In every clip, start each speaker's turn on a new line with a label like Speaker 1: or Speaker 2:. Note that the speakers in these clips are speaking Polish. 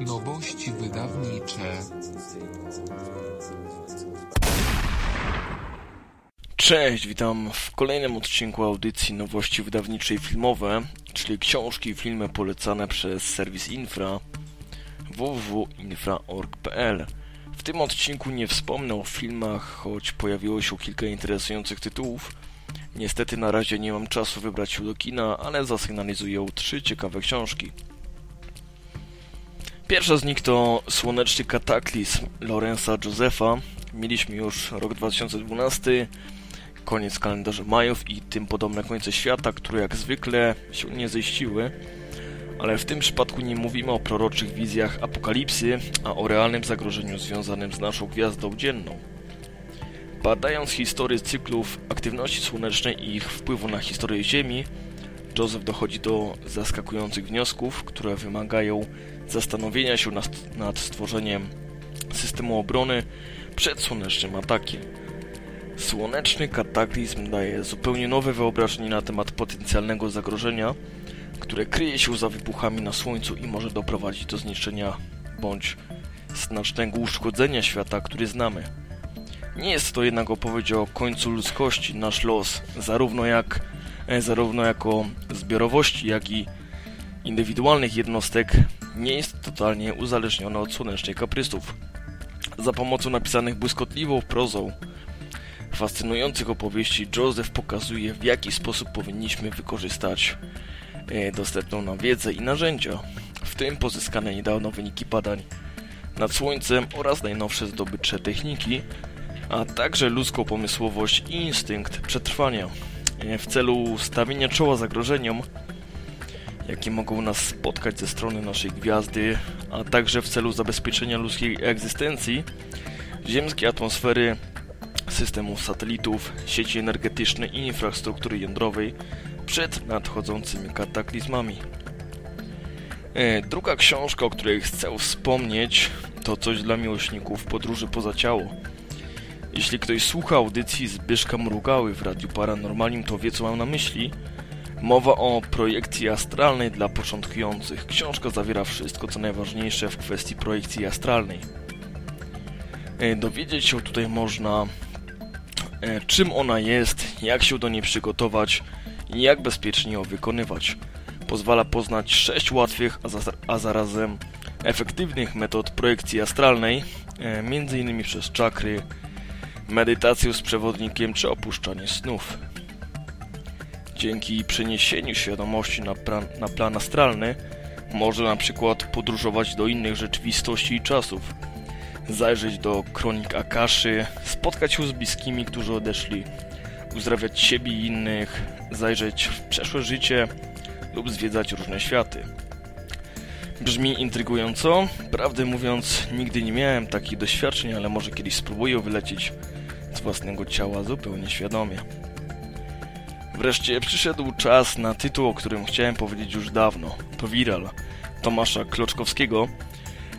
Speaker 1: Nowości wydawnicze.
Speaker 2: Cześć, witam w kolejnym odcinku audycji Nowości Wydawniczej Filmowe, czyli książki i filmy polecane przez serwis Infra www.infra.org.pl. W tym odcinku nie wspomnę o filmach, choć pojawiło się kilka interesujących tytułów. Niestety na razie nie mam czasu wybrać się do kina, ale zasygnalizuję trzy ciekawe książki. Pierwsza z nich to Słoneczny Kataklizm Lorenza Josefa. Mieliśmy już rok 2012, koniec kalendarza Majów i tym podobne końce świata, które jak zwykle się nie ziściły. Ale w tym przypadku nie mówimy o proroczych wizjach apokalipsy, a o realnym zagrożeniu związanym z naszą gwiazdą dzienną. Badając historię cyklów aktywności słonecznej i ich wpływu na historię Ziemi, Joseph dochodzi do zaskakujących wniosków, które wymagają zastanowienia się nad, nad stworzeniem systemu obrony przed słonecznym atakiem. Słoneczny kataklizm daje zupełnie nowe wyobrażenie na temat potencjalnego zagrożenia, które kryje się za wybuchami na Słońcu i może doprowadzić do zniszczenia bądź znacznego uszkodzenia świata, który znamy. Nie jest to jednak opowieść o końcu ludzkości, nasz los, zarówno, jak, zarówno jako zbiorowości, jak i indywidualnych jednostek, nie jest totalnie uzależniony od słonecznych kaprysów. Za pomocą napisanych błyskotliwą prozą, fascynujących opowieści, Joseph pokazuje, w jaki sposób powinniśmy wykorzystać e, dostępną nam wiedzę i narzędzia, w tym pozyskane niedawno wyniki badań nad Słońcem oraz najnowsze zdobycze techniki, a także ludzką pomysłowość i instynkt przetrwania e, w celu stawienia czoła zagrożeniom, jakie mogą nas spotkać ze strony naszej gwiazdy, a także w celu zabezpieczenia ludzkiej egzystencji, ziemskiej atmosfery, systemów satelitów, sieci energetycznej i infrastruktury jądrowej przed nadchodzącymi kataklizmami. E, druga książka, o której chcę wspomnieć, to coś dla miłośników podróży poza ciało. Jeśli ktoś słucha audycji Zbyszka Mrugały w Radiu Paranormalnym, to wie co mam na myśli. Mowa o projekcji astralnej dla początkujących. Książka zawiera wszystko, co najważniejsze w kwestii projekcji astralnej. E, dowiedzieć się tutaj można, e, czym ona jest, jak się do niej przygotować i jak bezpiecznie ją wykonywać. Pozwala poznać sześć łatwych, a, za, a zarazem efektywnych metod projekcji astralnej, e, m.in. przez czakry, medytację z przewodnikiem czy opuszczanie snów. Dzięki przeniesieniu świadomości na, na plan astralny może na przykład podróżować do innych rzeczywistości i czasów, zajrzeć do kronik Akaszy, spotkać się z bliskimi, którzy odeszli, uzdrawiać siebie i innych, zajrzeć w przeszłe życie lub zwiedzać różne światy. Brzmi intrygująco. Prawdę mówiąc, nigdy nie miałem takich doświadczeń, ale może kiedyś spróbuję wylecieć z własnego ciała zupełnie świadomie. Wreszcie przyszedł czas na tytuł, o którym chciałem powiedzieć już dawno. To Viral Tomasza Kloczkowskiego.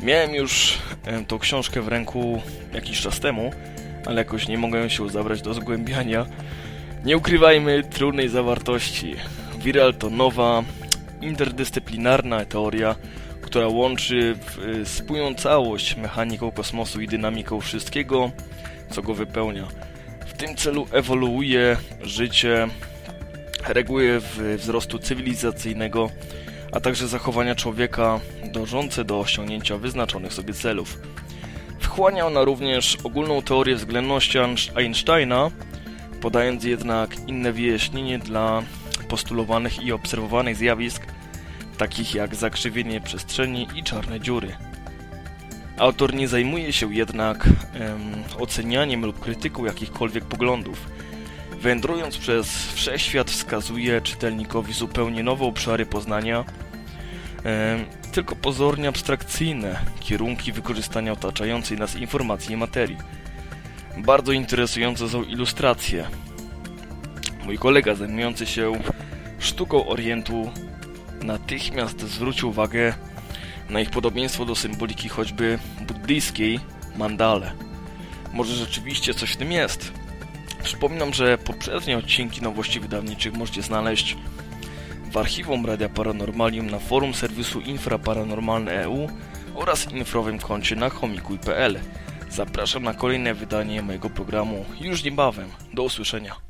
Speaker 2: Miałem już tą książkę w ręku jakiś czas temu, ale jakoś nie mogłem się zabrać do zgłębiania. Nie ukrywajmy trudnej zawartości. Viral to nowa, interdyscyplinarna teoria, która łączy w spójną całość mechaniką kosmosu i dynamiką wszystkiego, co go wypełnia. W tym celu ewoluuje życie, reguły wzrostu cywilizacyjnego, a także zachowania człowieka dążące do osiągnięcia wyznaczonych sobie celów. Wchłania ona również ogólną teorię względności Einsteina, podając jednak inne wyjaśnienie dla postulowanych i obserwowanych zjawisk, takich jak zakrzywienie przestrzeni i czarne dziury. Autor nie zajmuje się jednak em, ocenianiem lub krytyką jakichkolwiek poglądów. Wędrując przez wszechświat wskazuje czytelnikowi zupełnie nowe obszary poznania, em, tylko pozornie abstrakcyjne kierunki wykorzystania otaczającej nas informacji i materii. Bardzo interesujące są ilustracje. Mój kolega zajmujący się sztuką Orientu natychmiast zwrócił uwagę na ich podobieństwo do symboliki choćby buddyjskiej mandale. Może rzeczywiście coś w tym jest. Przypominam, że poprzednie odcinki nowości wydawniczych możecie znaleźć w archiwum Radia Paranormalium na forum serwisu Infraparanormalne EU oraz infrowym koncie na homikuj.pl. Zapraszam na kolejne wydanie mojego programu już niebawem. Do usłyszenia.